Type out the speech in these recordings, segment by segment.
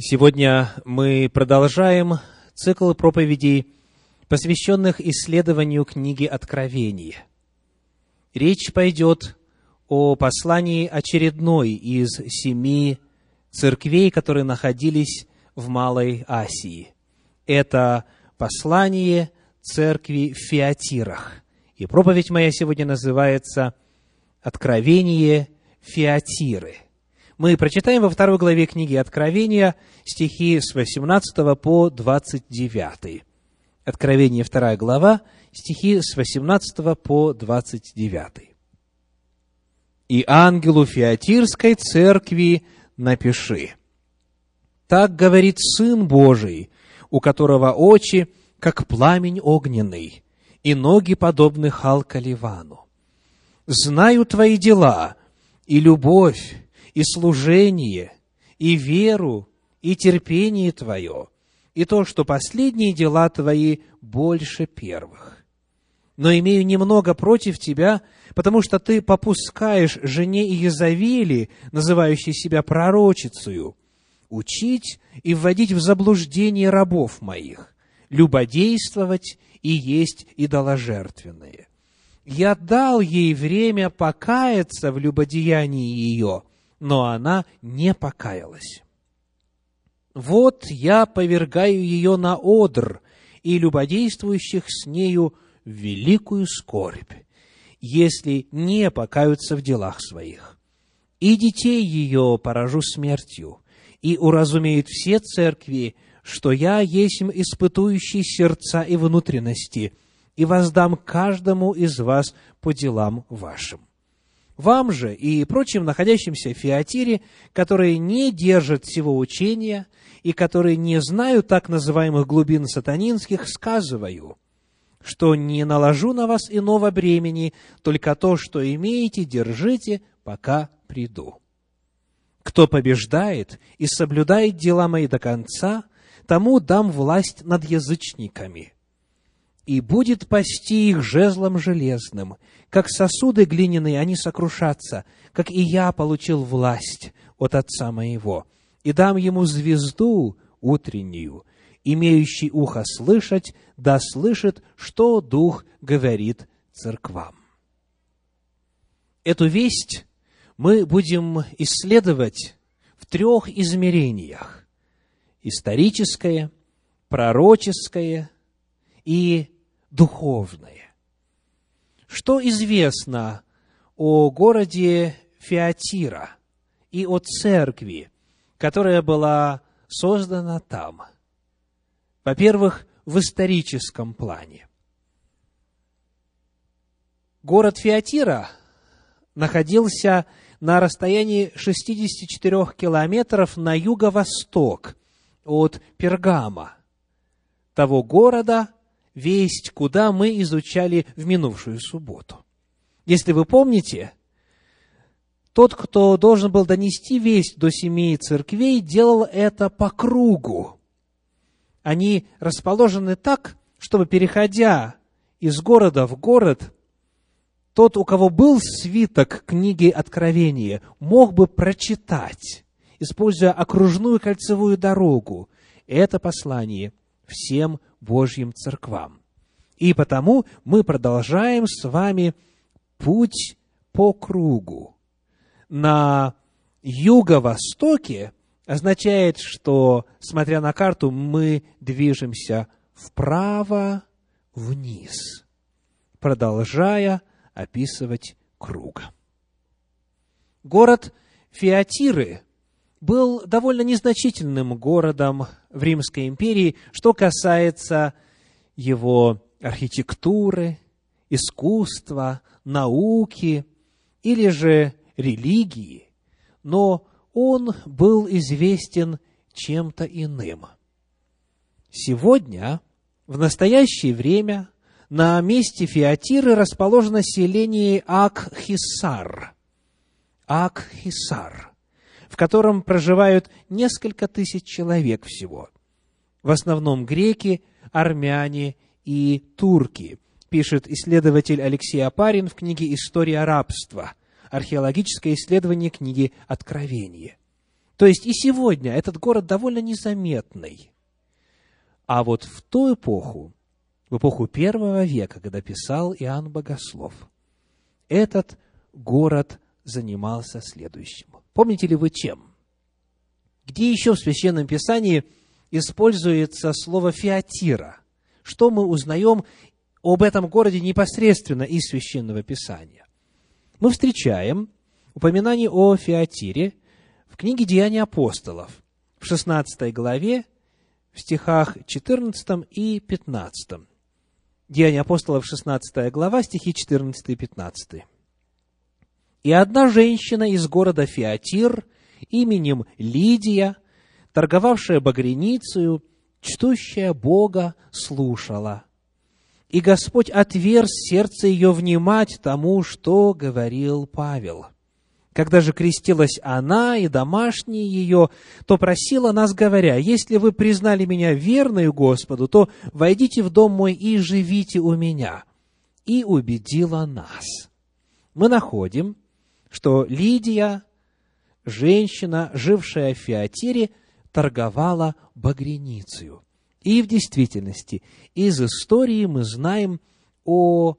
Сегодня мы продолжаем цикл проповедей, посвященных исследованию книги Откровения. Речь пойдет о послании очередной из семи церквей, которые находились в Малой Асии. Это послание церкви в Фиатирах. И проповедь моя сегодня называется «Откровение Фиатиры». Мы прочитаем во второй главе книги Откровения стихи с 18 по 29. Откровение, вторая глава, стихи с 18 по 29. «И ангелу Фиатирской церкви напиши. Так говорит Сын Божий, у которого очи, как пламень огненный, и ноги подобны Халка Ливану. Знаю твои дела, и любовь, и служение, и веру, и терпение твое, и то, что последние дела твои больше первых. Но имею немного против тебя, потому что ты попускаешь жене Иезавели, называющей себя пророчицею, учить и вводить в заблуждение рабов моих, любодействовать и есть идоложертвенные. Я дал ей время покаяться в любодеянии ее, но она не покаялась. Вот я повергаю ее на одр и любодействующих с нею великую скорбь, если не покаются в делах своих. И детей ее поражу смертью, и уразумеют все церкви, что я есть испытующий сердца и внутренности, и воздам каждому из вас по делам вашим. Вам же и прочим находящимся в Фиатире, которые не держат всего учения и которые не знают так называемых глубин сатанинских, сказываю, что не наложу на вас иного бремени, только то, что имеете, держите, пока приду. Кто побеждает и соблюдает дела мои до конца, тому дам власть над язычниками, и будет пасти их жезлом железным, как сосуды глиняные они сокрушатся, как и я получил власть от Отца моего, и дам ему звезду утреннюю, имеющий ухо слышать, да слышит, что Дух говорит церквам. Эту весть мы будем исследовать в трех измерениях. Историческое, пророческое и духовное. Что известно о городе Фиатира и о церкви, которая была создана там? Во-первых, в историческом плане. Город Фиатира находился на расстоянии 64 километров на юго-восток от Пергама, того города, весть, куда мы изучали в минувшую субботу. Если вы помните, тот, кто должен был донести весть до семи церквей, делал это по кругу. Они расположены так, чтобы, переходя из города в город, тот, у кого был свиток книги Откровения, мог бы прочитать, используя окружную кольцевую дорогу, это послание всем Божьим церквам. И потому мы продолжаем с вами путь по кругу. На юго-востоке означает, что, смотря на карту, мы движемся вправо-вниз, продолжая описывать круг. Город Фиатиры был довольно незначительным городом в Римской империи, что касается его архитектуры, искусства, науки или же религии, но он был известен чем-то иным. Сегодня, в настоящее время, на месте Фиатиры расположено селение Акхисар. Акхисар в котором проживают несколько тысяч человек всего. В основном греки, армяне и турки, пишет исследователь Алексей Апарин в книге «История рабства», археологическое исследование книги «Откровение». То есть и сегодня этот город довольно незаметный. А вот в ту эпоху, в эпоху первого века, когда писал Иоанн Богослов, этот город занимался следующим. Помните ли вы чем? Где еще в Священном Писании используется слово «фиатира»? Что мы узнаем об этом городе непосредственно из Священного Писания? Мы встречаем упоминание о Фиатире в книге «Деяния апостолов» в 16 главе, в стихах 14 и 15. Деяния апостолов, 16 глава, стихи 14 и 15. «И одна женщина из города Фиатир именем Лидия, торговавшая багреницею, чтущая Бога, слушала. И Господь отверз сердце ее внимать тому, что говорил Павел. Когда же крестилась она и домашние ее, то просила нас, говоря, «Если вы признали меня верной Господу, то войдите в дом мой и живите у меня». И убедила нас. Мы находим, что Лидия, женщина, жившая в Фиатире, торговала багреницею. И в действительности из истории мы знаем о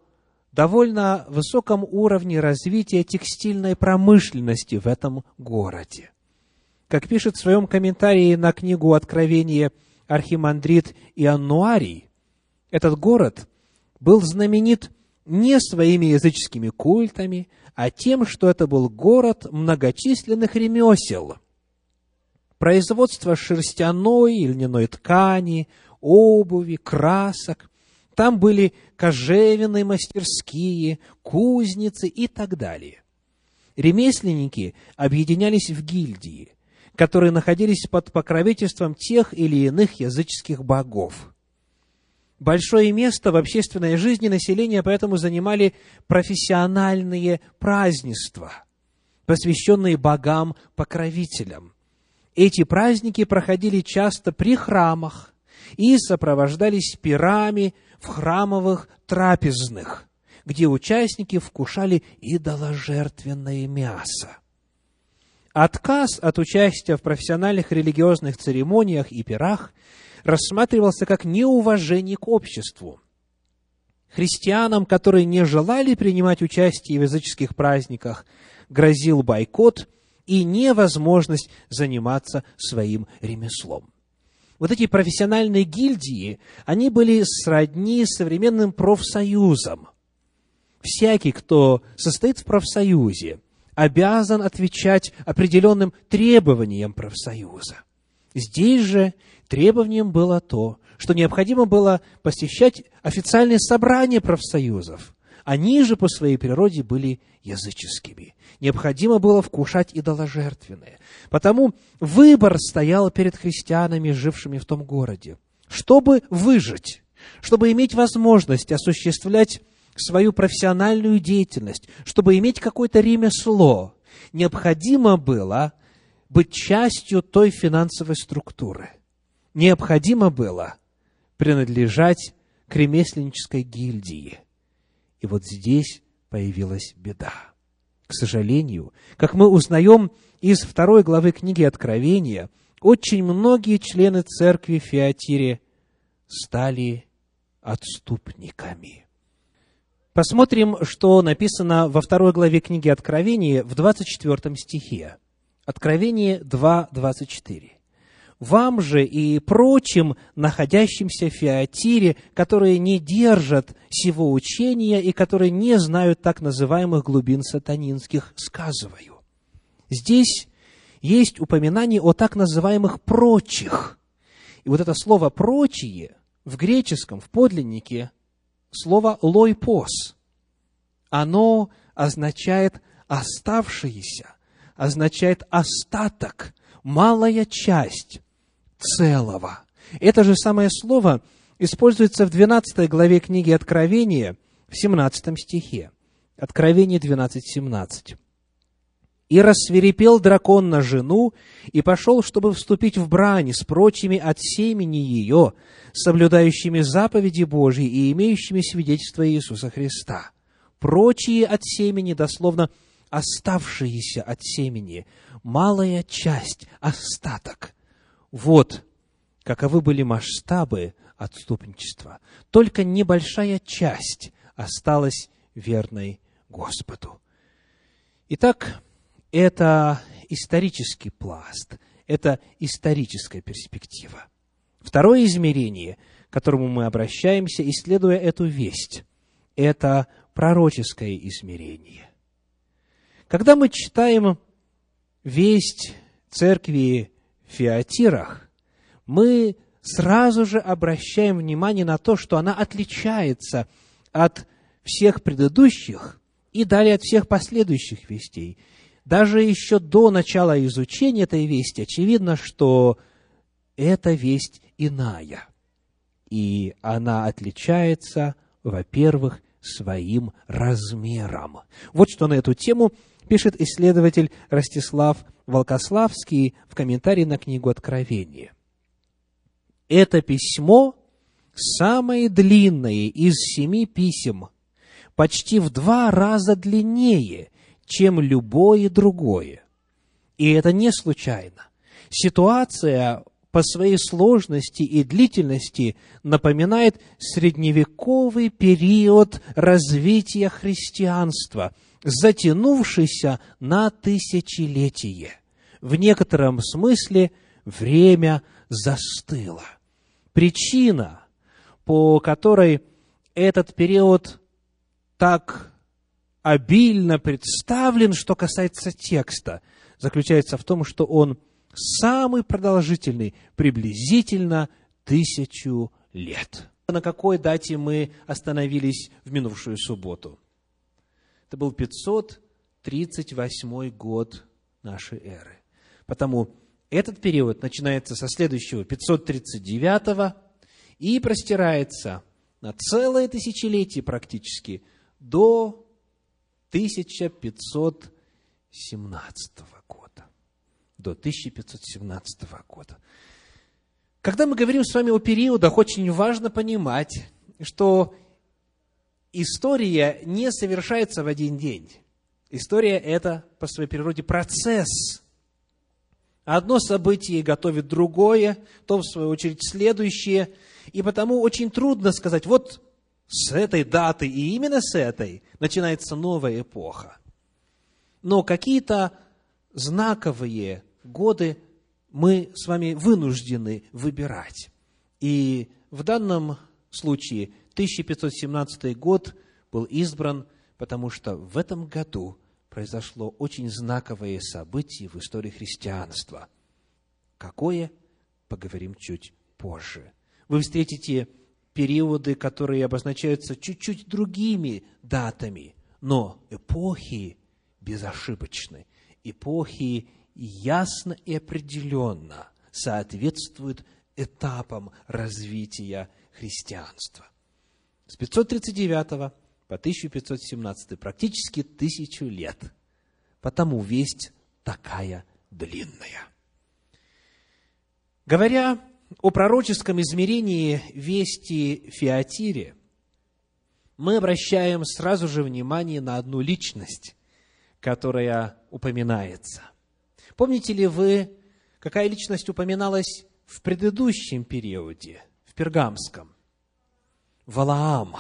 довольно высоком уровне развития текстильной промышленности в этом городе. Как пишет в своем комментарии на книгу Откровения архимандрит Иоаннуарий, этот город был знаменит не своими языческими культами, а тем, что это был город многочисленных ремесел. Производство шерстяной и льняной ткани, обуви, красок. Там были кожевенные мастерские, кузницы и так далее. Ремесленники объединялись в гильдии, которые находились под покровительством тех или иных языческих богов. Большое место в общественной жизни населения поэтому занимали профессиональные празднества, посвященные богам-покровителям. Эти праздники проходили часто при храмах и сопровождались пирами в храмовых трапезных, где участники вкушали идоложертвенное мясо. Отказ от участия в профессиональных религиозных церемониях и пирах рассматривался как неуважение к обществу. Христианам, которые не желали принимать участие в языческих праздниках, грозил бойкот и невозможность заниматься своим ремеслом. Вот эти профессиональные гильдии, они были сродни современным профсоюзам. Всякий, кто состоит в профсоюзе, обязан отвечать определенным требованиям профсоюза. Здесь же требованием было то, что необходимо было посещать официальные собрания профсоюзов. Они же по своей природе были языческими. Необходимо было вкушать идоложертвенное. Потому выбор стоял перед христианами, жившими в том городе. Чтобы выжить, чтобы иметь возможность осуществлять свою профессиональную деятельность, чтобы иметь какое-то ремесло, необходимо было быть частью той финансовой структуры – необходимо было принадлежать к ремесленнической гильдии. И вот здесь появилась беда. К сожалению, как мы узнаем из второй главы книги Откровения, очень многие члены церкви Феатире стали отступниками. Посмотрим, что написано во второй главе книги Откровения в 24 стихе. Откровение 2, 24 вам же и прочим, находящимся в Феатире, которые не держат сего учения и которые не знают так называемых глубин сатанинских, сказываю. Здесь есть упоминание о так называемых прочих. И вот это слово «прочие» в греческом, в подлиннике, слово «лойпос». Оно означает «оставшиеся», означает «остаток», малая часть, целого. Это же самое слово используется в 12 главе книги Откровения, в 17 стихе. Откровение 12, 17. «И рассверепел дракон на жену, и пошел, чтобы вступить в брань с прочими от семени ее, соблюдающими заповеди Божьи и имеющими свидетельство Иисуса Христа. Прочие от семени, дословно, оставшиеся от семени, малая часть, остаток. Вот каковы были масштабы отступничества. Только небольшая часть осталась верной Господу. Итак, это исторический пласт, это историческая перспектива. Второе измерение, к которому мы обращаемся, исследуя эту весть, это пророческое измерение. Когда мы читаем весть церкви Фиатирах, мы сразу же обращаем внимание на то, что она отличается от всех предыдущих и далее от всех последующих вестей. Даже еще до начала изучения этой вести очевидно, что эта весть иная. И она отличается, во-первых, своим размером. Вот что на эту тему пишет исследователь Ростислав Волкославский в комментарии на книгу Откровения. Это письмо самое длинное из семи писем, почти в два раза длиннее, чем любое другое. И это не случайно. Ситуация по своей сложности и длительности напоминает средневековый период развития христианства, затянувшийся на тысячелетие. В некотором смысле время застыло. Причина, по которой этот период так обильно представлен, что касается текста, заключается в том, что он самый продолжительный, приблизительно тысячу лет. На какой дате мы остановились в минувшую субботу? Это был 538 год нашей эры. Потому этот период начинается со следующего 539 и простирается на целое тысячелетие практически до 1517 года. До 1517 года. Когда мы говорим с вами о периодах, очень важно понимать, что история не совершается в один день. История – это, по своей природе, процесс. Одно событие готовит другое, то, в свою очередь, следующее. И потому очень трудно сказать, вот с этой даты и именно с этой начинается новая эпоха. Но какие-то знаковые годы мы с вами вынуждены выбирать. И в данном случае 1517 год был избран, потому что в этом году произошло очень знаковое событие в истории христианства. Какое? Поговорим чуть позже. Вы встретите периоды, которые обозначаются чуть-чуть другими датами, но эпохи безошибочны, эпохи ясно и определенно соответствуют этапам развития христианства. С 539 по 1517, практически тысячу лет. Потому весть такая длинная. Говоря о пророческом измерении вести Феатире, мы обращаем сразу же внимание на одну личность, которая упоминается. Помните ли вы, какая личность упоминалась в предыдущем периоде, в Пергамском? Валаам,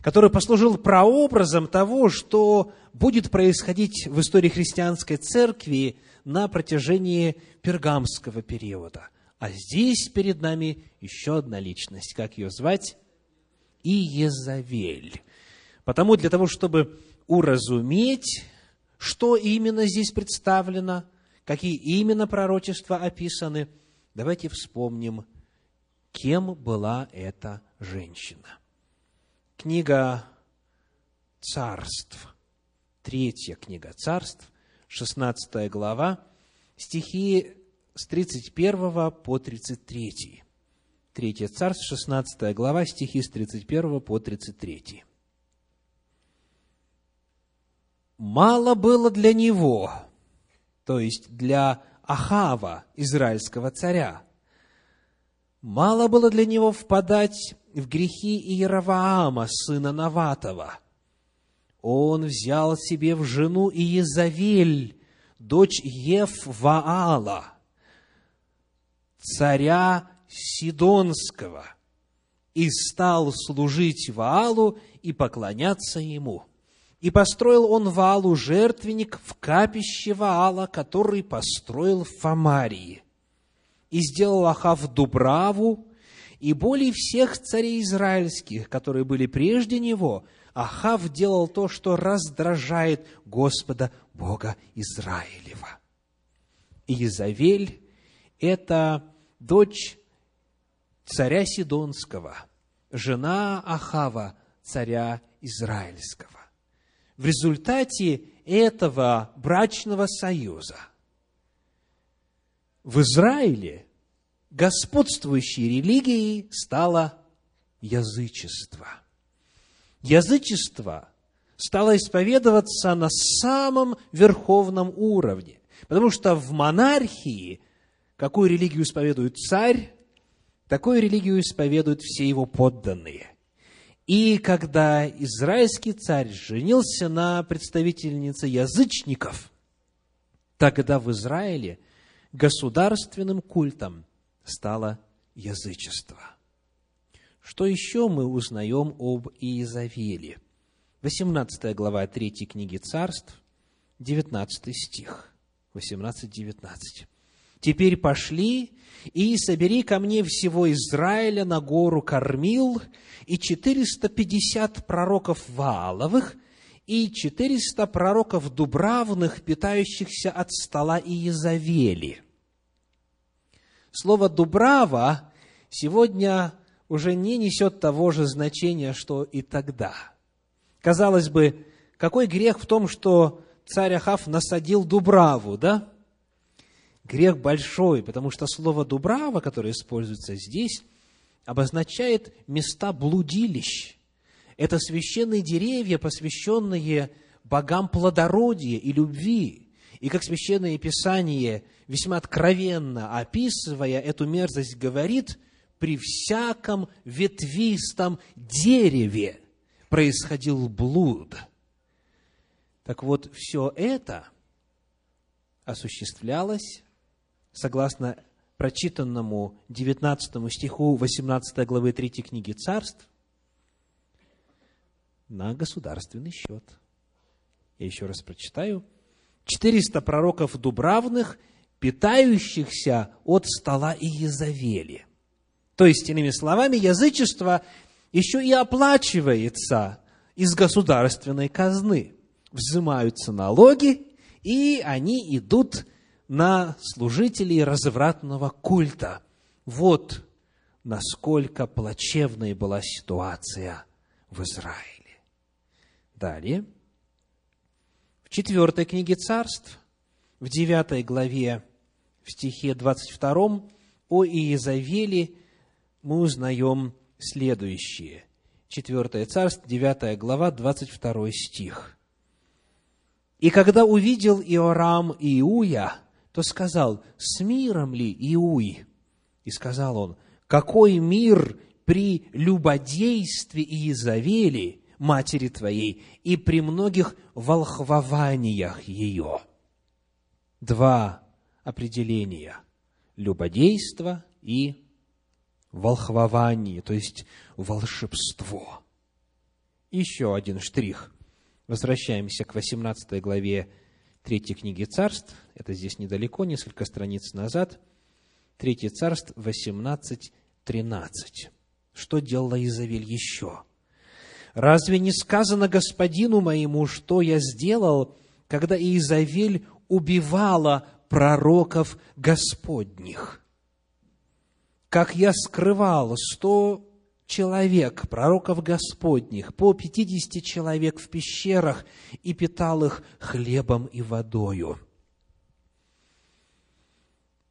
который послужил прообразом того, что будет происходить в истории христианской церкви на протяжении пергамского периода – а здесь перед нами еще одна личность. Как ее звать? Иезавель. Потому для того, чтобы уразуметь, что именно здесь представлено, какие именно пророчества описаны, давайте вспомним, кем была эта женщина. Книга царств, третья книга царств, 16 глава, стихи с 31 по 33. Третье царство, 16 глава, стихи с 31 по 33. Мало было для него, то есть для Ахава, израильского царя, мало было для него впадать в грехи Иераваама, сына Наватова. Он взял себе в жену Иезавель, дочь Евваала, царя Сидонского, и стал служить Ваалу и поклоняться ему. И построил он Ваалу жертвенник в капище Ваала, который построил в Фамарии. И сделал Ахав Дубраву, и более всех царей израильских, которые были прежде него, Ахав делал то, что раздражает Господа Бога Израилева. Иезавель – это дочь царя Сидонского, жена Ахава, царя Израильского. В результате этого брачного союза в Израиле господствующей религией стало язычество. Язычество стало исповедоваться на самом верховном уровне, потому что в монархии какую религию исповедует царь, такую религию исповедуют все его подданные. И когда израильский царь женился на представительнице язычников, тогда в Израиле государственным культом стало язычество. Что еще мы узнаем об Иезавеле? 18 глава 3 книги Царств, 19 стих, 18-19. «Теперь пошли и собери ко мне всего Израиля на гору Кормил и 450 пророков Вааловых и 400 пророков Дубравных, питающихся от стола Иезавели» Слово «дубрава» сегодня уже не несет того же значения, что и тогда. Казалось бы, какой грех в том, что царь Ахав насадил дубраву, да? Грех большой, потому что слово «дубрава», которое используется здесь, обозначает места блудилищ. Это священные деревья, посвященные богам плодородия и любви. И как Священное Писание, весьма откровенно описывая эту мерзость, говорит, при всяком ветвистом дереве происходил блуд. Так вот, все это осуществлялось, согласно прочитанному 19 стиху 18 главы 3 книги Царств, на государственный счет. Я еще раз прочитаю – 400 пророков дубравных, питающихся от стола Иезавели. То есть, иными словами, язычество еще и оплачивается из государственной казны. Взимаются налоги, и они идут на служителей развратного культа. Вот насколько плачевной была ситуация в Израиле. Далее – четвертой книге царств, в девятой главе, в стихе 22 о Иезавеле мы узнаем следующее. Четвертое царство, девятая глава, 22 стих. «И когда увидел Иорам Иуя, то сказал, с миром ли Иуй? И сказал он, какой мир при любодействе Иезавели, матери твоей, и при многих волхвованиях ее. Два определения – любодейство и волхвование, то есть волшебство. Еще один штрих. Возвращаемся к 18 главе третьей книги царств. Это здесь недалеко, несколько страниц назад. Третье царство, 18, 13. Что делала Изавель еще? Разве не сказано господину моему, что я сделал, когда Иезавель убивала пророков Господних? Как я скрывал сто человек, пророков Господних, по пятидесяти человек в пещерах и питал их хлебом и водою.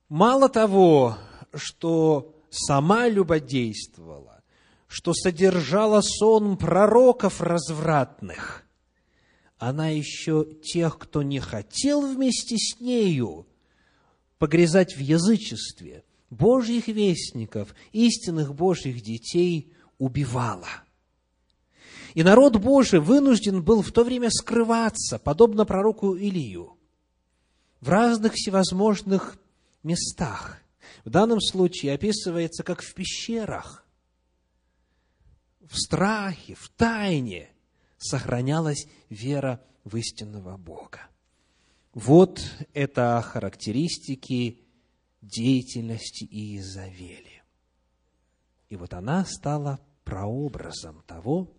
Мало того, что сама любодействовала, что содержала сон пророков развратных, она еще тех, кто не хотел вместе с нею погрязать в язычестве, Божьих вестников, истинных Божьих детей убивала. И народ Божий вынужден был в то время скрываться, подобно пророку Илию. в разных всевозможных местах. В данном случае описывается как в пещерах, в страхе, в тайне сохранялась вера в истинного Бога. Вот это характеристики деятельности Иезавели. И вот она стала прообразом того,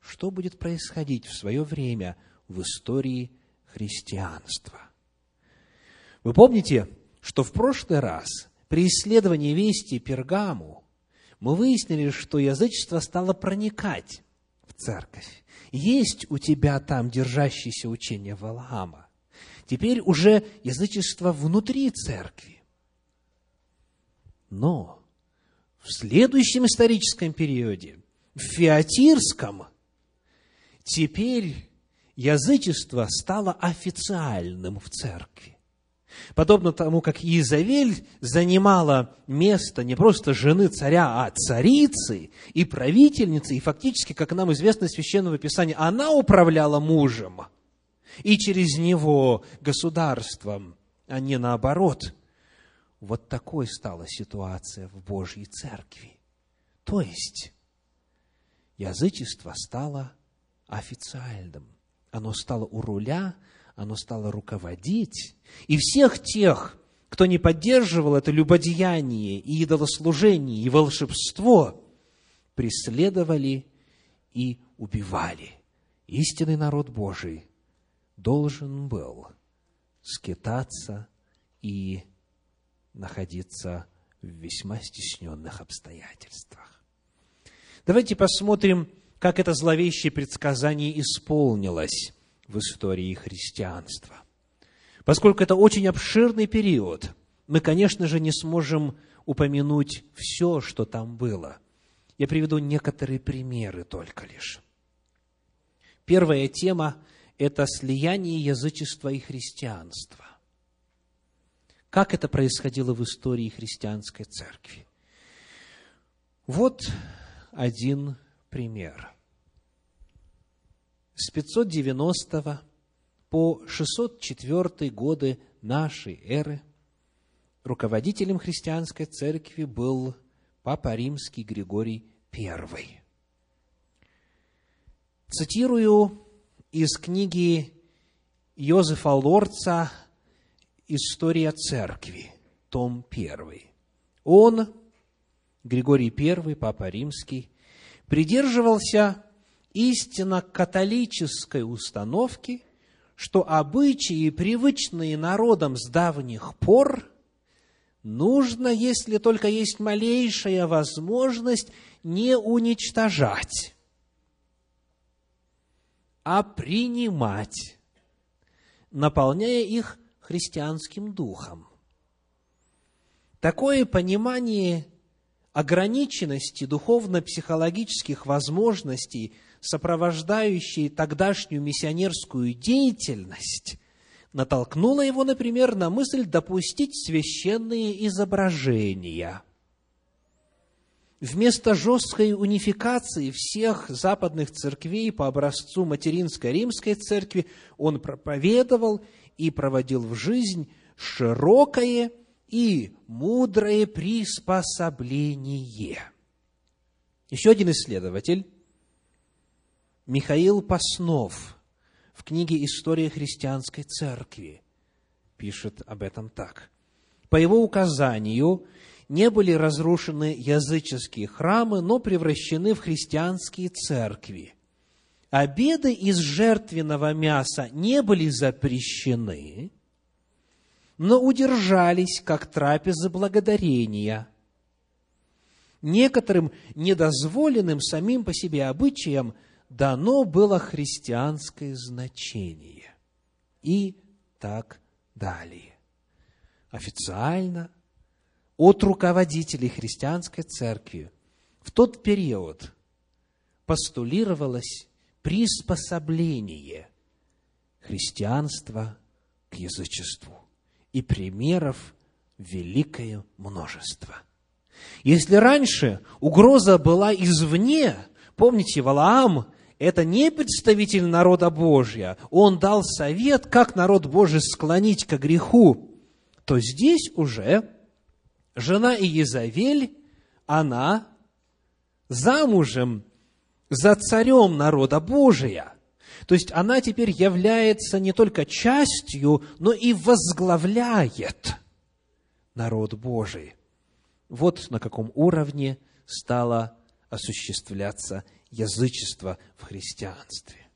что будет происходить в свое время в истории христианства. Вы помните, что в прошлый раз при исследовании вести Пергаму мы выяснили, что язычество стало проникать в церковь. Есть у тебя там держащееся учение Валаама. Теперь уже язычество внутри церкви. Но в следующем историческом периоде, в Феатирском, теперь язычество стало официальным в церкви. Подобно тому, как Иезавель занимала место не просто жены царя, а царицы и правительницы, и фактически, как нам известно из Священного Писания, она управляла мужем – и через него государством, а не наоборот. Вот такой стала ситуация в Божьей Церкви. То есть, язычество стало официальным. Оно стало у руля, оно стало руководить. И всех тех, кто не поддерживал это любодеяние и идолослужение, и волшебство, преследовали и убивали. Истинный народ Божий должен был скитаться и находиться в весьма стесненных обстоятельствах. Давайте посмотрим, как это зловещее предсказание исполнилось в истории христианства. Поскольку это очень обширный период, мы, конечно же, не сможем упомянуть все, что там было. Я приведу некоторые примеры только лишь. Первая тема это слияние язычества и христианства. Как это происходило в истории христианской церкви? Вот один пример. С 590 по 604 годы нашей эры руководителем христианской церкви был Папа Римский Григорий I. Цитирую из книги Йозефа Лорца «История церкви», том 1. Он, Григорий I, Папа Римский, придерживался истинно католической установки, что обычаи, привычные народам с давних пор, нужно, если только есть малейшая возможность, не уничтожать а принимать, наполняя их христианским духом. Такое понимание ограниченности духовно-психологических возможностей, сопровождающей тогдашнюю миссионерскую деятельность, натолкнуло его, например, на мысль допустить священные изображения – вместо жесткой унификации всех западных церквей по образцу материнской римской церкви, он проповедовал и проводил в жизнь широкое и мудрое приспособление. Еще один исследователь, Михаил Паснов, в книге «История христианской церкви» пишет об этом так. По его указанию, не были разрушены языческие храмы, но превращены в христианские церкви. Обеды из жертвенного мяса не были запрещены, но удержались как трапезы благодарения. Некоторым недозволенным самим по себе обычаям дано было христианское значение. И так далее. Официально от руководителей христианской церкви в тот период постулировалось приспособление христианства к язычеству. И примеров великое множество. Если раньше угроза была извне, помните, Валаам это не представитель народа Божия, он дал совет, как народ Божий склонить к греху, то здесь уже жена Иезавель, она замужем за царем народа Божия. То есть она теперь является не только частью, но и возглавляет народ Божий. Вот на каком уровне стало осуществляться язычество в христианстве.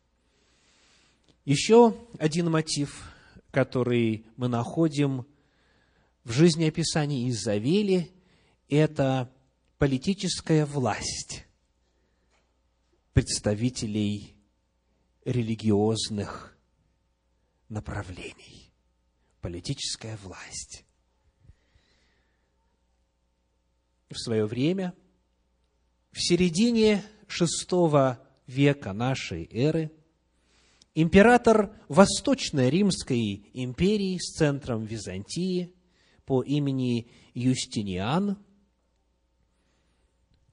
Еще один мотив, который мы находим в жизнеописании Изавели, это политическая власть представителей религиозных направлений. Политическая власть. В свое время, в середине VI века нашей эры, император Восточной Римской империи с центром Византии по имени Юстиниан –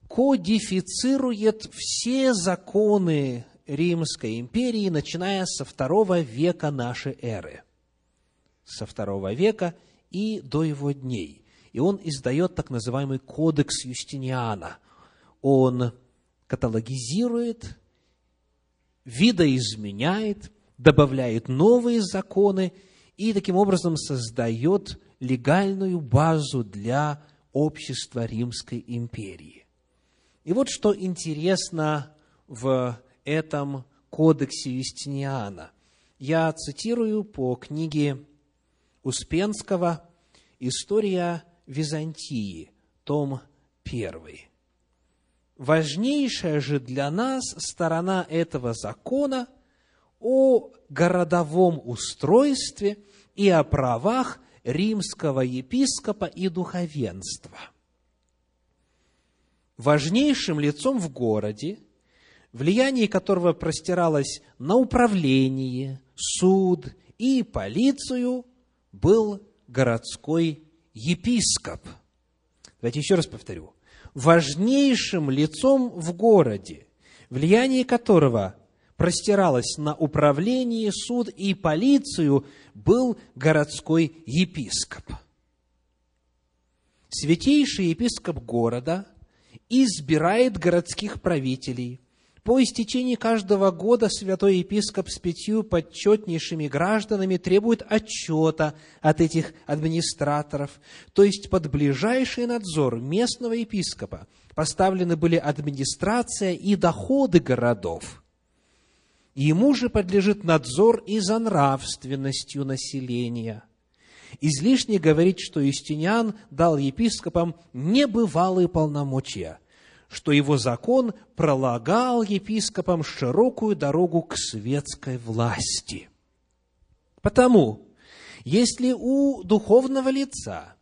кодифицирует все законы Римской империи, начиная со второго века нашей эры. Со второго века и до его дней. И он издает так называемый кодекс Юстиниана. Он каталогизирует, видоизменяет, добавляет новые законы и таким образом создает легальную базу для общества Римской империи. И вот что интересно в этом кодексе Юстиниана. Я цитирую по книге Успенского «История Византии», том 1. Важнейшая же для нас сторона этого закона о городовом устройстве и о правах римского епископа и духовенства – важнейшим лицом в городе, влияние которого простиралось на управление, суд и полицию, был городской епископ. Давайте еще раз повторю. Важнейшим лицом в городе, влияние которого простиралось на управление, суд и полицию, был городской епископ. Святейший епископ города – избирает городских правителей. По истечении каждого года святой епископ с пятью почетнейшими гражданами требует отчета от этих администраторов, то есть под ближайший надзор местного епископа поставлены были администрация и доходы городов. Ему же подлежит надзор и за нравственностью населения – Излишне говорить, что Юстиниан дал епископам небывалые полномочия, что его закон пролагал епископам широкую дорогу к светской власти. Потому, если у духовного лица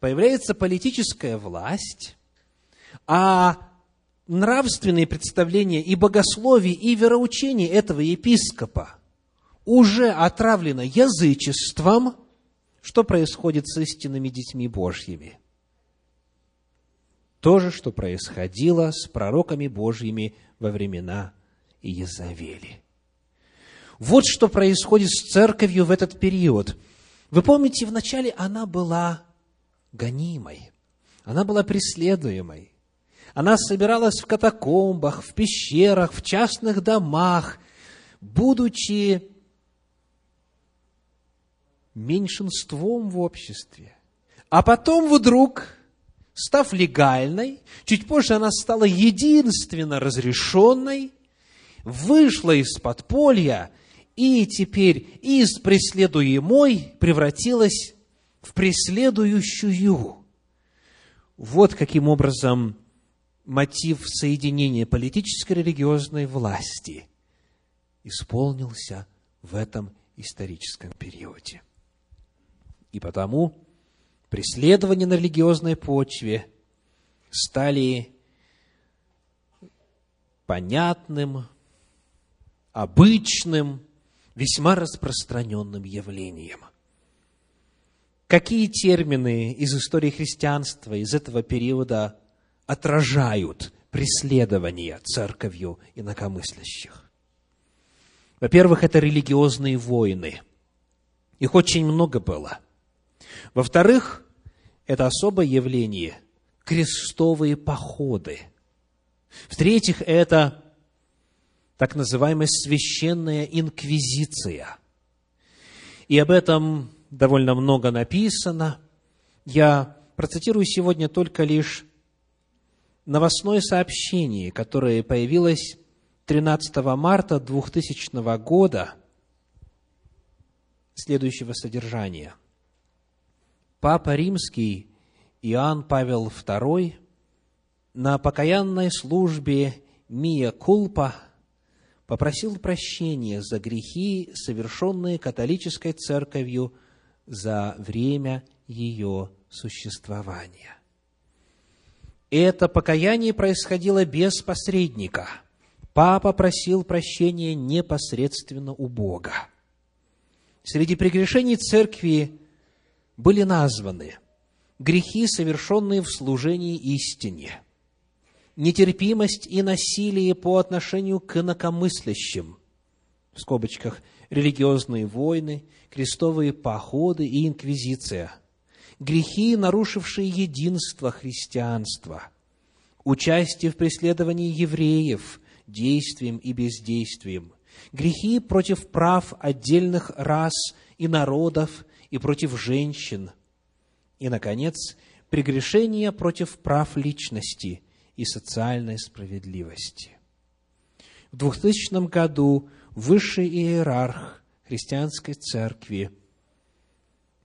появляется политическая власть, а нравственные представления и богословие, и вероучение этого епископа уже отравлено язычеством, что происходит с истинными детьми Божьими? То же, что происходило с пророками Божьими во времена Иезавели. Вот что происходит с церковью в этот период. Вы помните, вначале она была гонимой, она была преследуемой. Она собиралась в катакомбах, в пещерах, в частных домах, будучи меньшинством в обществе. А потом вдруг, став легальной, чуть позже она стала единственно разрешенной, вышла из подполья и теперь из преследуемой превратилась в преследующую. Вот каким образом мотив соединения политической и религиозной власти исполнился в этом историческом периоде. И потому преследования на религиозной почве стали понятным, обычным, весьма распространенным явлением. Какие термины из истории христианства из этого периода отражают преследования церковью инакомыслящих. Во-первых, это религиозные войны. Их очень много было. Во-вторых, это особое явление – крестовые походы. В-третьих, это так называемая священная инквизиция. И об этом довольно много написано. Я процитирую сегодня только лишь новостное сообщение, которое появилось 13 марта 2000 года, следующего содержания. Папа Римский Иоанн Павел II на покаянной службе Мия Кулпа попросил прощения за грехи, совершенные католической церковью за время ее существования. Это покаяние происходило без посредника. Папа просил прощения непосредственно у Бога. Среди прегрешений церкви были названы грехи, совершенные в служении истине, нетерпимость и насилие по отношению к инакомыслящим, в скобочках, религиозные войны, крестовые походы и инквизиция – грехи, нарушившие единство христианства, участие в преследовании евреев действием и бездействием, грехи против прав отдельных рас и народов и против женщин, и, наконец, прегрешения против прав личности и социальной справедливости. В 2000 году высший иерарх христианской церкви,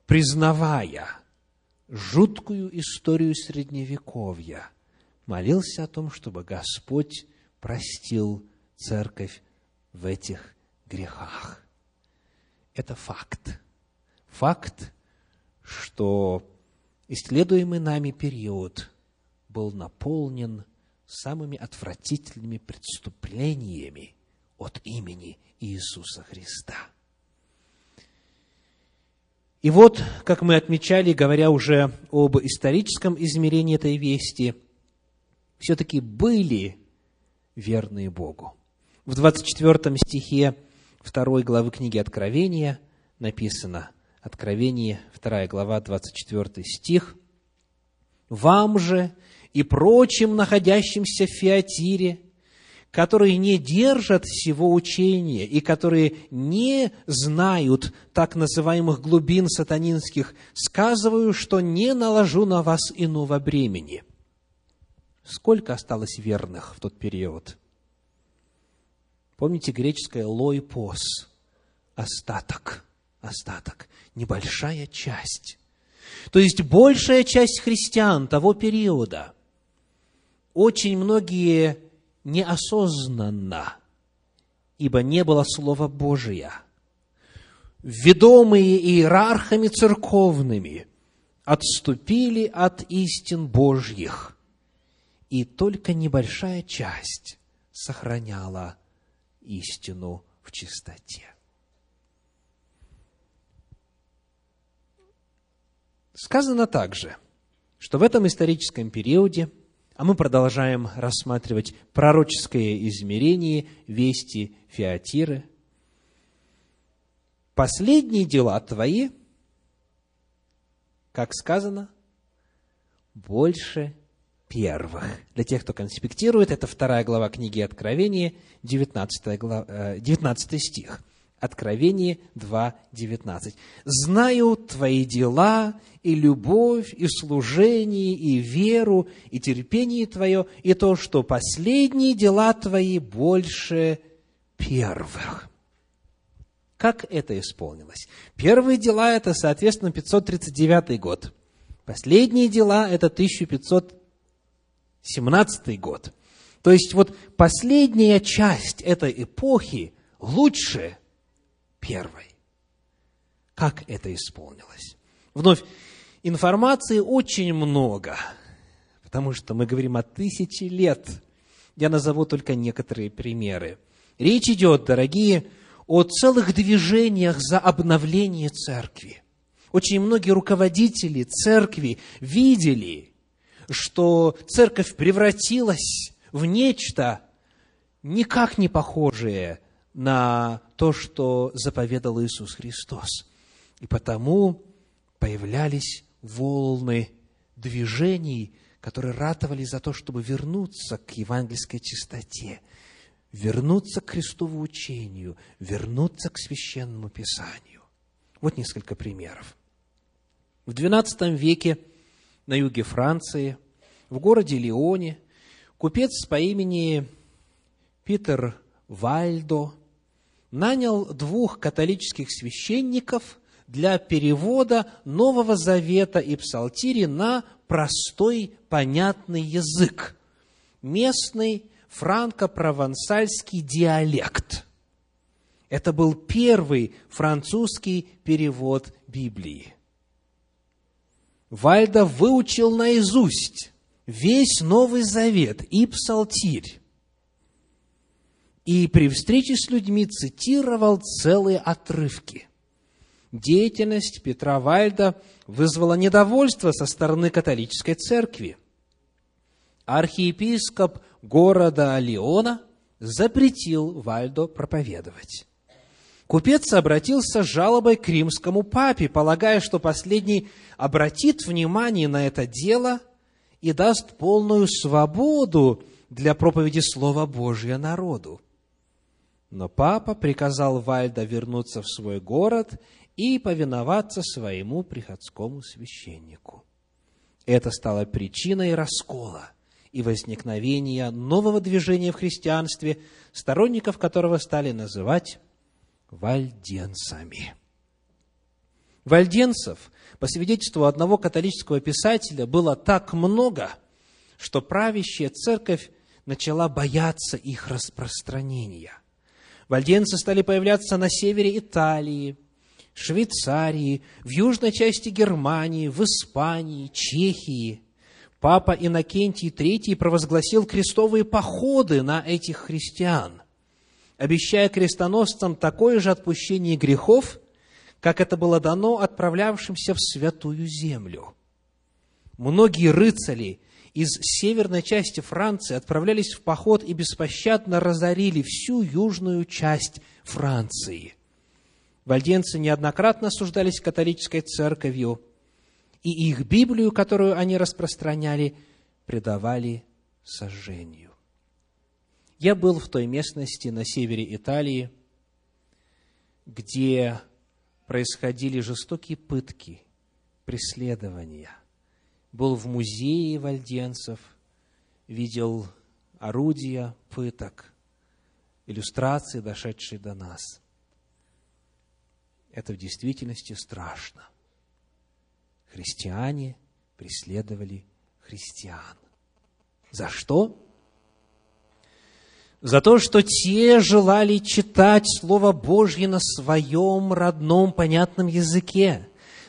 признавая жуткую историю Средневековья, молился о том, чтобы Господь простил церковь в этих грехах. Это факт. Факт, что исследуемый нами период был наполнен самыми отвратительными преступлениями от имени Иисуса Христа – и вот, как мы отмечали, говоря уже об историческом измерении этой вести, все-таки были верные Богу. В 24 стихе 2 главы книги Откровения написано, Откровение, 2 глава, 24 стих, «Вам же и прочим находящимся в Фиатире, которые не держат всего учения и которые не знают так называемых глубин сатанинских, сказываю, что не наложу на вас иного бремени. Сколько осталось верных в тот период? Помните греческое «лойпос» – остаток, остаток, небольшая часть. То есть большая часть христиан того периода, очень многие неосознанно, ибо не было Слова Божия. Ведомые иерархами церковными отступили от истин Божьих, и только небольшая часть сохраняла истину в чистоте. Сказано также, что в этом историческом периоде – а мы продолжаем рассматривать пророческое измерение вести Феатиры. Последние дела твои, как сказано, больше первых. Для тех, кто конспектирует, это вторая глава книги Откровения, 19, глава, 19 стих. Откровение 2.19. «Знаю твои дела, и любовь, и служение, и веру, и терпение твое, и то, что последние дела твои больше первых». Как это исполнилось? Первые дела – это, соответственно, 539 год. Последние дела – это 1517 год. То есть, вот последняя часть этой эпохи лучше – первой. Как это исполнилось? Вновь, информации очень много, потому что мы говорим о тысяче лет. Я назову только некоторые примеры. Речь идет, дорогие, о целых движениях за обновление церкви. Очень многие руководители церкви видели, что церковь превратилась в нечто никак не похожее на то, что заповедал Иисус Христос. И потому появлялись волны движений, которые ратовали за то, чтобы вернуться к евангельской чистоте, вернуться к Христову учению, вернуться к священному писанию. Вот несколько примеров. В XII веке на юге Франции, в городе Лионе, купец по имени Питер Вальдо нанял двух католических священников для перевода Нового Завета и Псалтири на простой, понятный язык, местный франко-провансальский диалект. Это был первый французский перевод Библии. Вальда выучил наизусть весь Новый Завет и Псалтирь. И при встрече с людьми цитировал целые отрывки. Деятельность Петра Вальда вызвала недовольство со стороны католической церкви. Архиепископ города Леона запретил Вальдо проповедовать. Купец обратился с жалобой к римскому папе, полагая, что последний обратит внимание на это дело и даст полную свободу для проповеди Слова Божия народу. Но папа приказал Вальда вернуться в свой город и повиноваться своему приходскому священнику. Это стало причиной раскола и возникновения нового движения в христианстве, сторонников которого стали называть вальденцами. Вальденцев, по свидетельству одного католического писателя, было так много, что правящая церковь начала бояться их распространения. Вальденцы стали появляться на севере Италии, Швейцарии, в южной части Германии, в Испании, Чехии. Папа Иннокентий III провозгласил крестовые походы на этих христиан, обещая крестоносцам такое же отпущение грехов, как это было дано отправлявшимся в святую землю. Многие рыцари из северной части Франции отправлялись в поход и беспощадно разорили всю южную часть Франции. Вальденцы неоднократно осуждались католической церковью, и их Библию, которую они распространяли, предавали сожжению. Я был в той местности на севере Италии, где происходили жестокие пытки, преследования. Был в музее вальденцев, видел орудия пыток, иллюстрации, дошедшие до нас – это в действительности страшно. Христиане преследовали христиан. За что? За то, что те желали читать Слово Божье на своем родном понятном языке.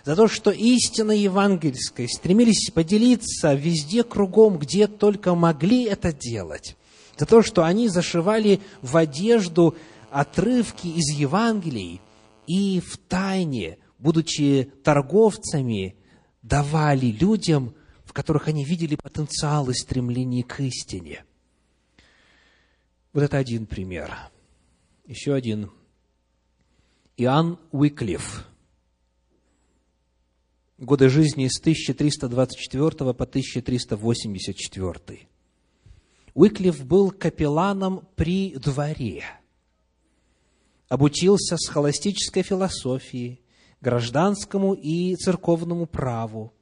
За то, что истина евангельской стремились поделиться везде кругом, где только могли это делать. За то, что они зашивали в одежду отрывки из Евангелий, и в тайне, будучи торговцами, давали людям, в которых они видели потенциал и стремление к истине. Вот это один пример. Еще один. Иоанн Уиклиф. Годы жизни с 1324 по 1384. Уиклиф был капелланом при дворе – обучился схоластической философии, гражданскому и церковному праву,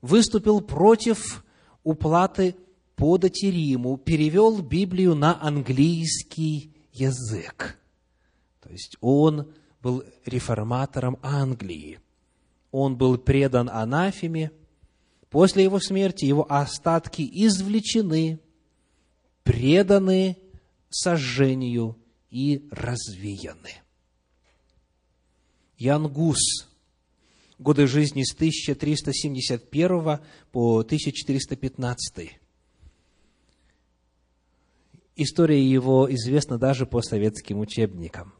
выступил против уплаты подати Риму, перевел Библию на английский язык. То есть он был реформатором Англии. Он был предан анафеме. После его смерти его остатки извлечены, преданы сожжению и развеяны. Ян Гус, годы жизни с 1371 по 1415. История его известна даже по советским учебникам.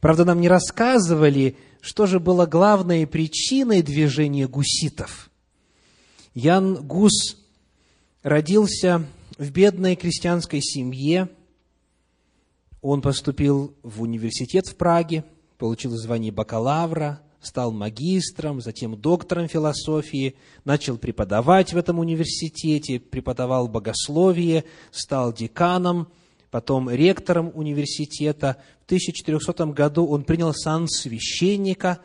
Правда, нам не рассказывали, что же было главной причиной движения гуситов. Ян Гус родился в бедной крестьянской семье. Он поступил в университет в Праге, получил звание бакалавра, стал магистром, затем доктором философии, начал преподавать в этом университете, преподавал богословие, стал деканом, потом ректором университета. В 1400 году он принял сан священника,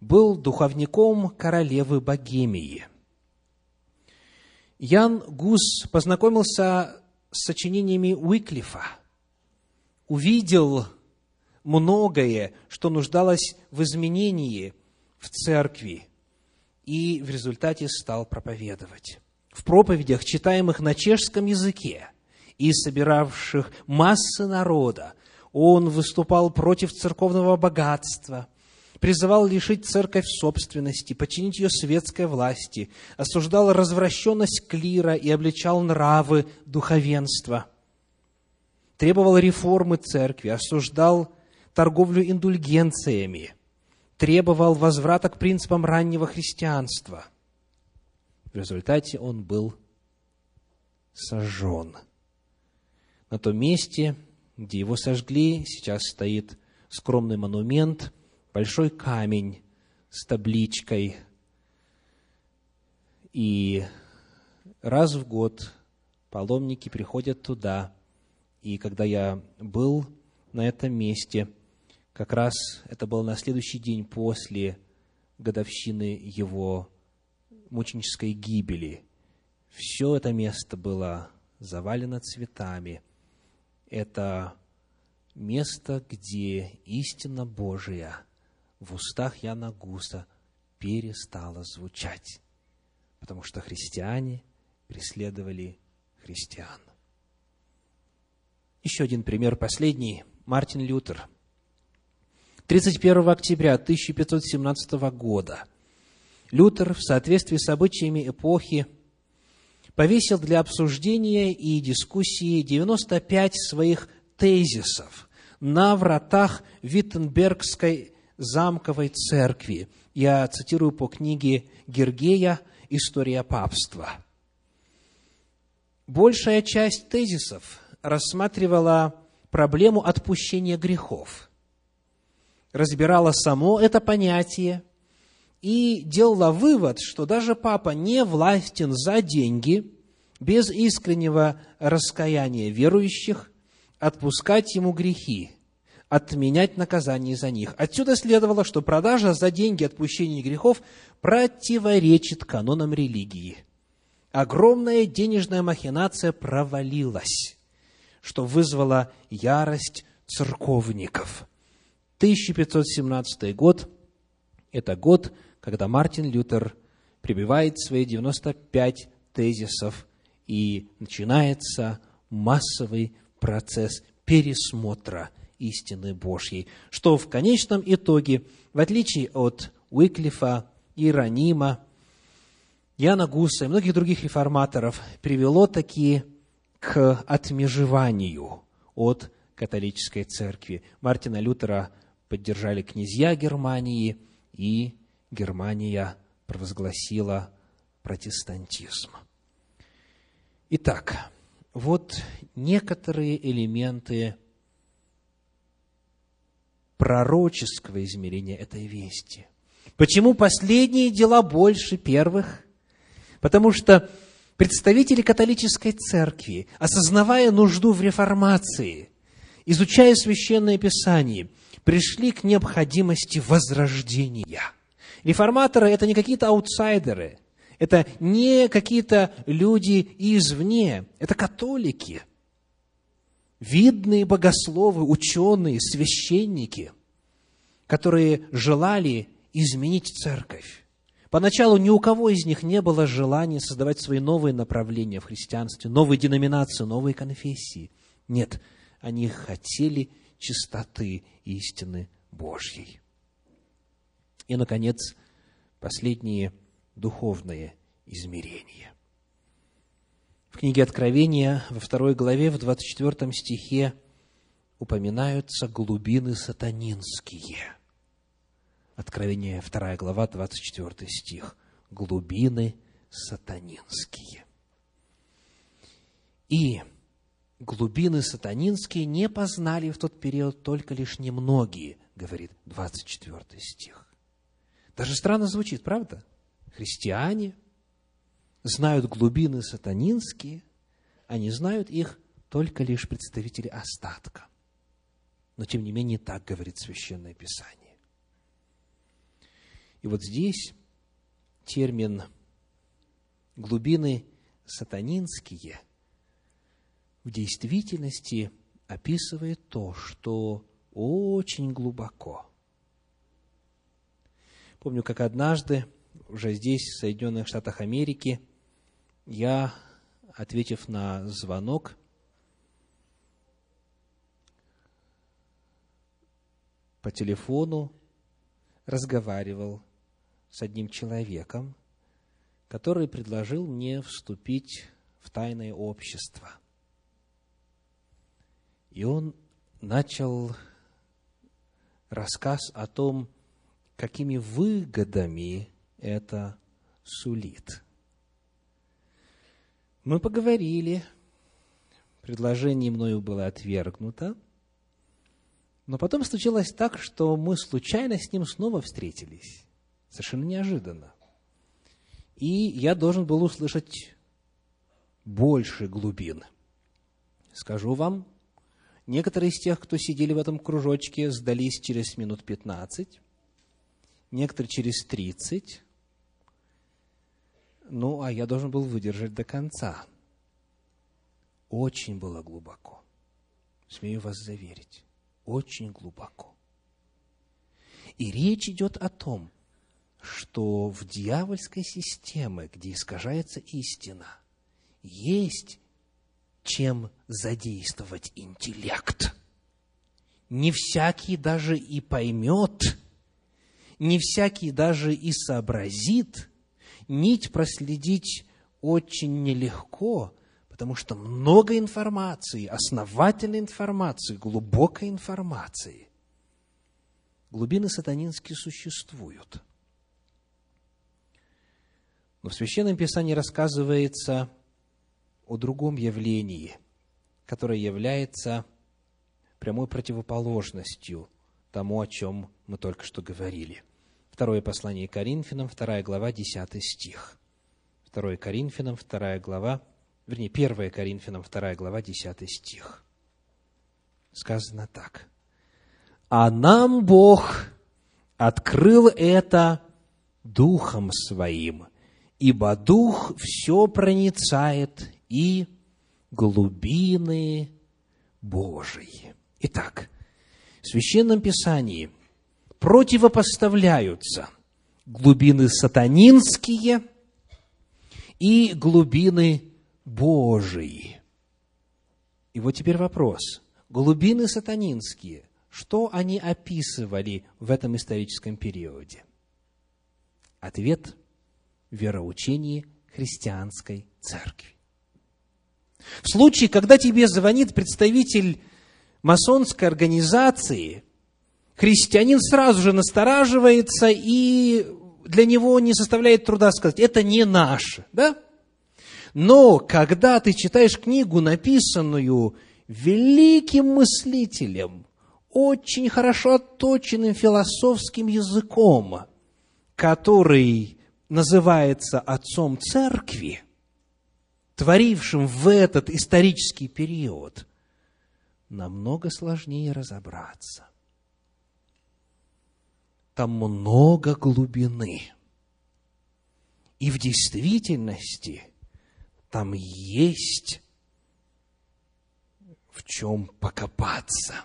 был духовником королевы Богемии. Ян Гус познакомился с сочинениями Уиклифа, увидел многое, что нуждалось в изменении в церкви, и в результате стал проповедовать. В проповедях, читаемых на чешском языке и собиравших массы народа, он выступал против церковного богатства, призывал лишить церковь собственности, подчинить ее светской власти, осуждал развращенность клира и обличал нравы духовенства, требовал реформы церкви, осуждал торговлю индульгенциями, требовал возврата к принципам раннего христианства. В результате он был сожжен. На том месте, где его сожгли, сейчас стоит скромный монумент, большой камень с табличкой. И раз в год паломники приходят туда. И когда я был на этом месте – как раз это был на следующий день после годовщины его мученической гибели. Все это место было завалено цветами. Это место, где истина Божия в устах Яна Гуса перестала звучать, потому что христиане преследовали христиан. Еще один пример, последний. Мартин Лютер – 31 октября 1517 года Лютер в соответствии с обычаями эпохи повесил для обсуждения и дискуссии 95 своих тезисов на вратах Виттенбергской замковой церкви. Я цитирую по книге Гергея «История папства». Большая часть тезисов рассматривала проблему отпущения грехов – разбирала само это понятие и делала вывод, что даже папа не властен за деньги, без искреннего раскаяния верующих, отпускать ему грехи, отменять наказание за них. Отсюда следовало, что продажа за деньги отпущения грехов противоречит канонам религии. Огромная денежная махинация провалилась, что вызвало ярость церковников – 1517 год – это год, когда Мартин Лютер прибивает свои 95 тезисов, и начинается массовый процесс пересмотра истины Божьей, что в конечном итоге, в отличие от Уиклифа, Иеронима, Яна Гуса и многих других реформаторов, привело таки к отмежеванию от католической церкви. Мартина Лютера поддержали князья Германии, и Германия провозгласила протестантизм. Итак, вот некоторые элементы пророческого измерения этой вести. Почему последние дела больше первых? Потому что представители католической церкви, осознавая нужду в реформации, изучая священное писание – пришли к необходимости возрождения. Реформаторы – это не какие-то аутсайдеры, это не какие-то люди извне, это католики, видные богословы, ученые, священники, которые желали изменить церковь. Поначалу ни у кого из них не было желания создавать свои новые направления в христианстве, новые деноминации, новые конфессии. Нет, они хотели чистоты истины Божьей. И, наконец, последние духовные измерения. В книге Откровения, во второй главе, в 24 стихе упоминаются глубины сатанинские. Откровение, 2 глава, 24 стих. Глубины сатанинские. И глубины сатанинские не познали в тот период только лишь немногие, говорит 24 стих. Даже странно звучит, правда? Христиане знают глубины сатанинские, они знают их только лишь представители остатка. Но, тем не менее, так говорит Священное Писание. И вот здесь термин глубины сатанинские в действительности описывает то, что очень глубоко. Помню, как однажды, уже здесь, в Соединенных Штатах Америки, я, ответив на звонок, по телефону разговаривал с одним человеком, который предложил мне вступить в тайное общество. И он начал рассказ о том, какими выгодами это сулит. Мы поговорили, предложение мною было отвергнуто, но потом случилось так, что мы случайно с ним снова встретились, совершенно неожиданно. И я должен был услышать больше глубин. Скажу вам, некоторые из тех, кто сидели в этом кружочке, сдались через минут 15, некоторые через 30, ну, а я должен был выдержать до конца. Очень было глубоко, смею вас заверить очень глубоко. И речь идет о том, что в дьявольской системе, где искажается истина, есть чем задействовать интеллект. Не всякий даже и поймет, не всякий даже и сообразит, нить проследить очень нелегко, Потому что много информации, основательной информации, глубокой информации. Глубины сатанинские существуют. Но в Священном Писании рассказывается о другом явлении, которое является прямой противоположностью тому, о чем мы только что говорили. Второе послание Коринфянам, вторая глава, десятый стих. Второе Коринфянам, вторая глава, вернее, 1 Коринфянам, 2 глава, 10 стих. Сказано так. «А нам Бог открыл это Духом Своим, ибо Дух все проницает и глубины Божии». Итак, в Священном Писании противопоставляются глубины сатанинские и глубины Божий. И вот теперь вопрос. Глубины сатанинские, что они описывали в этом историческом периоде? Ответ – вероучение христианской церкви. В случае, когда тебе звонит представитель масонской организации, христианин сразу же настораживается, и для него не составляет труда сказать, это не наше, да? Но когда ты читаешь книгу, написанную великим мыслителем, очень хорошо отточенным философским языком, который называется отцом церкви, творившим в этот исторический период, намного сложнее разобраться. Там много глубины. И в действительности – там есть в чем покопаться.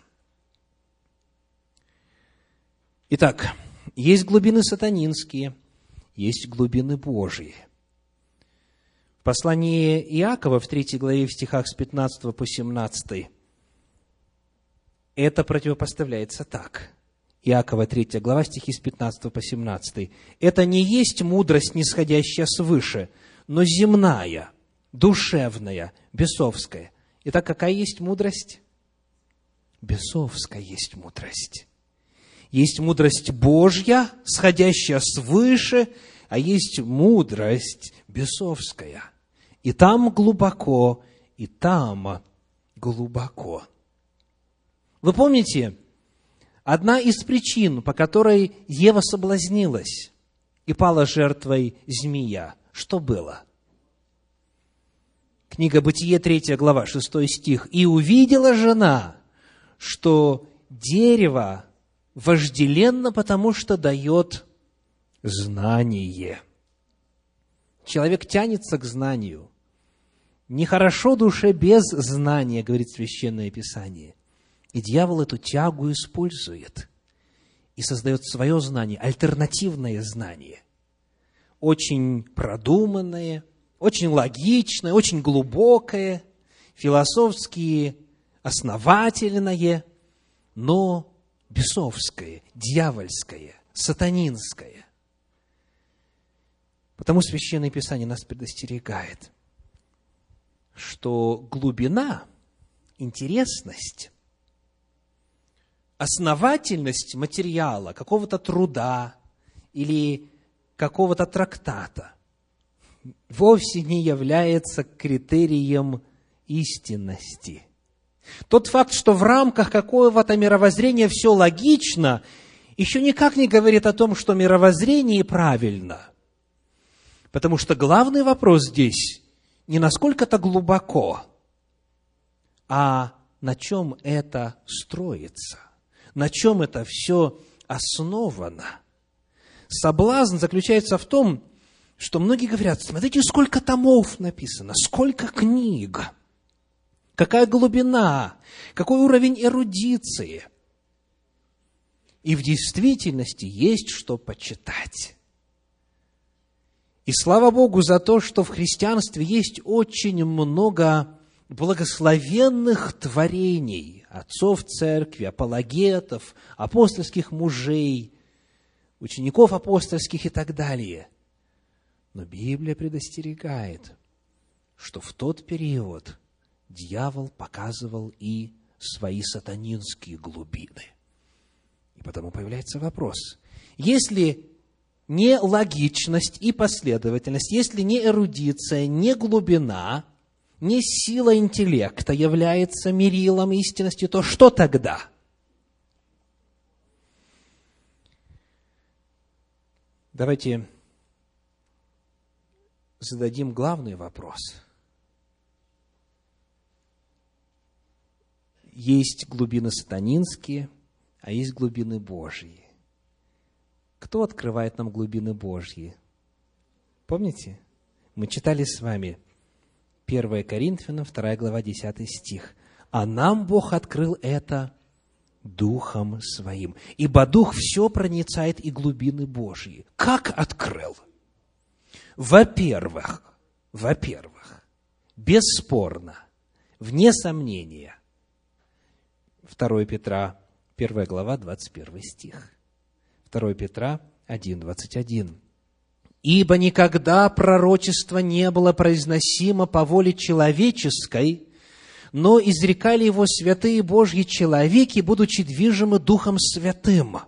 Итак, есть глубины сатанинские, есть глубины Божьи. В послании Иакова в 3 главе в стихах с 15 по 17 это противопоставляется так. Иакова 3 глава, стихи с 15 по 17. «Это не есть мудрость, нисходящая свыше, но земная, душевная, бесовская. Итак, какая есть мудрость? Бесовская есть мудрость. Есть мудрость Божья, сходящая свыше, а есть мудрость бесовская. И там глубоко, и там глубоко. Вы помните, одна из причин, по которой Ева соблазнилась и пала жертвой змея, что было? Книга Бытие, 3 глава, 6 стих. «И увидела жена, что дерево вожделенно, потому что дает знание». Человек тянется к знанию. Нехорошо душе без знания, говорит Священное Писание. И дьявол эту тягу использует и создает свое знание, альтернативное знание. Очень продуманное, очень логичное, очень глубокое, философски основательное, но бесовское, дьявольское, сатанинское. Потому Священное Писание нас предостерегает, что глубина, интересность, основательность материала, какого-то труда или какого-то трактата вовсе не является критерием истинности. Тот факт, что в рамках какого-то мировоззрения все логично, еще никак не говорит о том, что мировоззрение правильно. Потому что главный вопрос здесь не насколько-то глубоко, а на чем это строится, на чем это все основано. Соблазн заключается в том, что многие говорят, смотрите, сколько томов написано, сколько книг, какая глубина, какой уровень эрудиции. И в действительности есть что почитать. И слава Богу за то, что в христианстве есть очень много благословенных творений отцов церкви, апологетов, апостольских мужей, учеников апостольских и так далее. Но Библия предостерегает, что в тот период дьявол показывал и свои сатанинские глубины. И потому появляется вопрос, если не логичность и последовательность, если не эрудиция, не глубина, не сила интеллекта является мерилом истинности, то что тогда? Давайте зададим главный вопрос. Есть глубины сатанинские, а есть глубины Божьи. Кто открывает нам глубины Божьи? Помните? Мы читали с вами 1 Коринфянам, 2 глава, 10 стих. «А нам Бог открыл это Духом Своим, ибо Дух все проницает и глубины Божьи». Как открыл? Во-первых, во-первых, бесспорно, вне сомнения, 2 Петра, 1 глава, 21 стих – 2 Петра 1, 21. «Ибо никогда пророчество не было произносимо по воле человеческой, но изрекали его святые Божьи человеки, будучи движимы Духом Святым».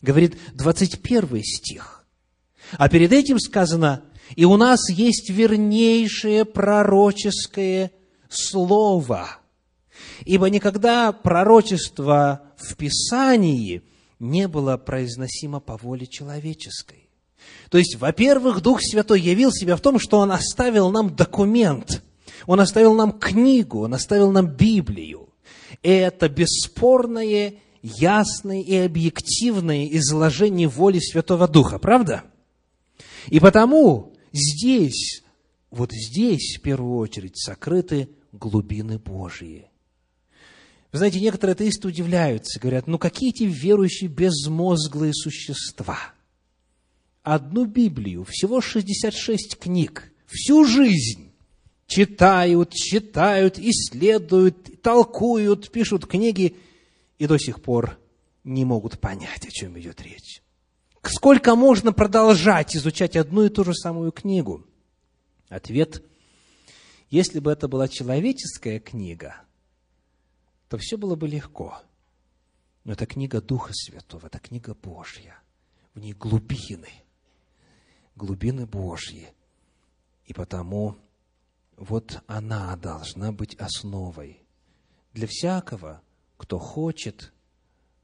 Говорит 21 стих. А перед этим сказано, «И у нас есть вернейшее пророческое слово». Ибо никогда пророчество в Писании – не было произносимо по воле человеческой. То есть, во-первых, Дух Святой явил себя в том, что Он оставил нам документ, Он оставил нам книгу, Он оставил нам Библию. Это бесспорное, ясное и объективное изложение воли Святого Духа, правда? И потому здесь, вот здесь, в первую очередь, сокрыты глубины Божьи. Вы знаете, некоторые атеисты удивляются, говорят, ну какие эти верующие безмозглые существа? Одну Библию, всего 66 книг, всю жизнь читают, читают, исследуют, толкуют, пишут книги и до сих пор не могут понять, о чем идет речь. Сколько можно продолжать изучать одну и ту же самую книгу? Ответ, если бы это была человеческая книга – то все было бы легко. Но это книга Духа Святого, это книга Божья. В ней глубины, глубины Божьи. И потому вот она должна быть основой для всякого, кто хочет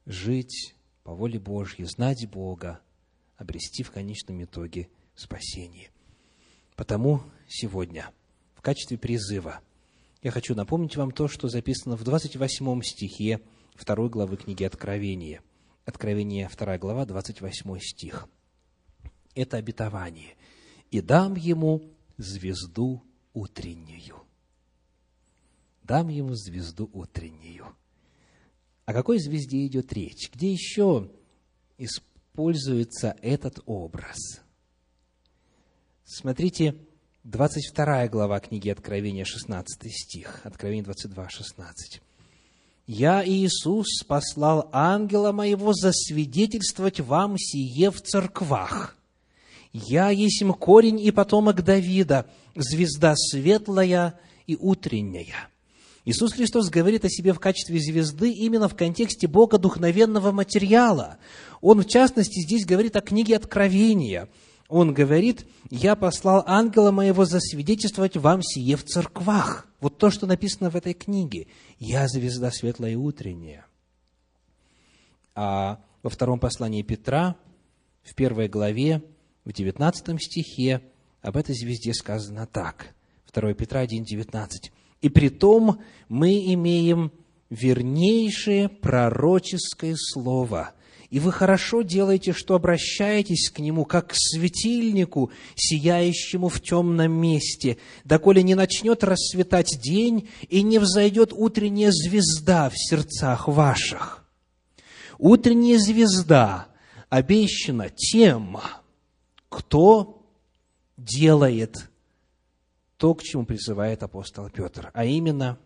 жить по воле Божьей, знать Бога, обрести в конечном итоге спасение. Потому сегодня в качестве призыва я хочу напомнить вам то, что записано в 28 стихе 2 главы книги Откровения. Откровение 2 глава, 28 стих. Это обетование. «И дам ему звезду утреннюю». Дам ему звезду утреннюю. О какой звезде идет речь? Где еще используется этот образ? Смотрите, 22 глава книги Откровения, 16 стих. Откровение 22, 16. «Я, Иисус, послал ангела моего засвидетельствовать вам сие в церквах. Я есть корень и потомок Давида, звезда светлая и утренняя». Иисус Христос говорит о себе в качестве звезды именно в контексте Бога духовенного материала. Он, в частности, здесь говорит о книге Откровения – он говорит, я послал ангела моего засвидетельствовать вам сие в церквах. Вот то, что написано в этой книге. Я звезда светлая и утренняя. А во втором послании Петра, в первой главе, в девятнадцатом стихе, об этой звезде сказано так. 2 Петра 1, 19. «И при том мы имеем вернейшее пророческое слово, и вы хорошо делаете, что обращаетесь к Нему, как к светильнику, сияющему в темном месте, доколе не начнет расцветать день и не взойдет утренняя звезда в сердцах ваших. Утренняя звезда обещана тем, кто делает то, к чему призывает апостол Петр, а именно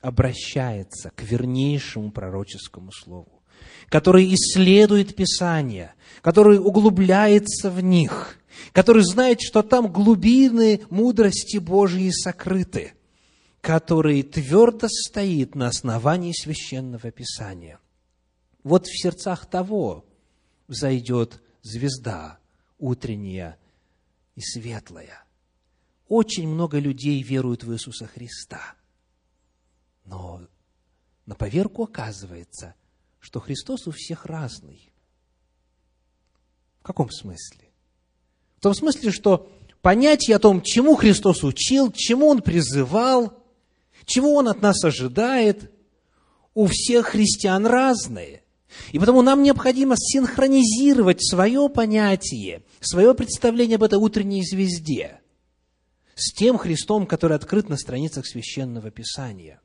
обращается к вернейшему пророческому слову который исследует Писания, который углубляется в них, который знает, что там глубины мудрости Божьей сокрыты, который твердо стоит на основании священного Писания. Вот в сердцах того взойдет звезда утренняя и светлая. Очень много людей веруют в Иисуса Христа. Но на поверку оказывается, что Христос у всех разный. В каком смысле? В том смысле, что понятие о том, чему Христос учил, чему Он призывал, чего Он от нас ожидает, у всех христиан разные. И потому нам необходимо синхронизировать свое понятие, свое представление об этой утренней звезде с тем Христом, который открыт на страницах Священного Писания.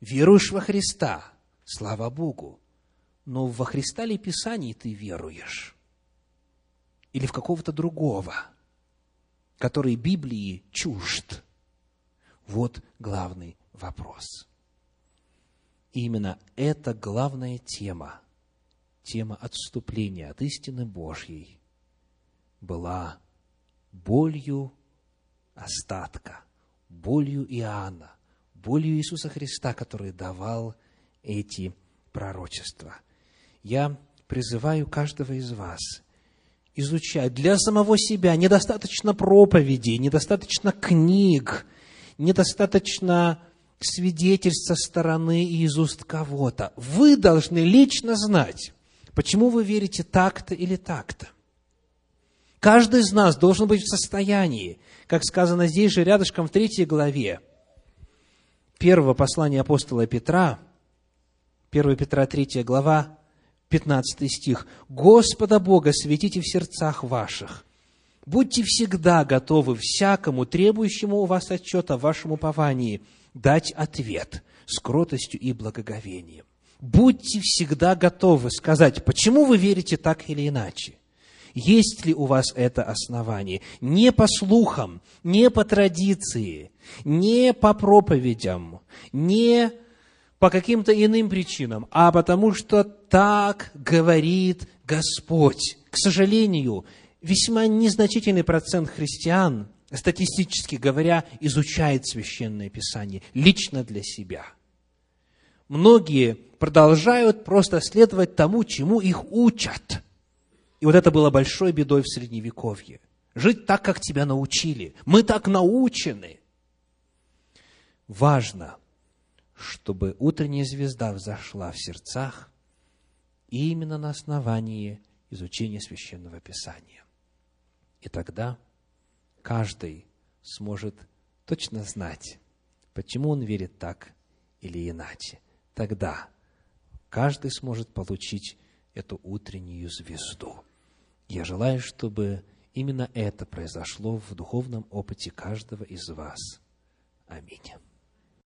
Веруешь во Христа – Слава Богу! Но во Христа ли Писаний ты веруешь? Или в какого-то другого, который Библии чужд? Вот главный вопрос. Именно это главная тема, тема отступления от истины Божьей, была болью остатка, болью Иоанна, болью Иисуса Христа, который давал эти пророчества. Я призываю каждого из вас изучать для самого себя. Недостаточно проповедей, недостаточно книг, недостаточно свидетельств со стороны и из уст кого-то. Вы должны лично знать, почему вы верите так-то или так-то. Каждый из нас должен быть в состоянии, как сказано здесь же рядышком в третьей главе, первого послания апостола Петра – 1 Петра 3 глава, 15 стих. «Господа Бога светите в сердцах ваших, будьте всегда готовы всякому требующему у вас отчета вашему повании дать ответ с кротостью и благоговением. Будьте всегда готовы сказать, почему вы верите так или иначе. Есть ли у вас это основание? Не по слухам, не по традиции, не по проповедям, не по каким-то иным причинам, а потому что так говорит Господь. К сожалению, весьма незначительный процент христиан, статистически говоря, изучает Священное Писание лично для себя. Многие продолжают просто следовать тому, чему их учат. И вот это было большой бедой в Средневековье. жить так, как тебя научили. Мы так научены. Важно, чтобы утренняя звезда взошла в сердцах именно на основании изучения Священного Писания. И тогда каждый сможет точно знать, почему он верит так или иначе. Тогда каждый сможет получить эту утреннюю звезду. Я желаю, чтобы именно это произошло в духовном опыте каждого из вас. Аминь.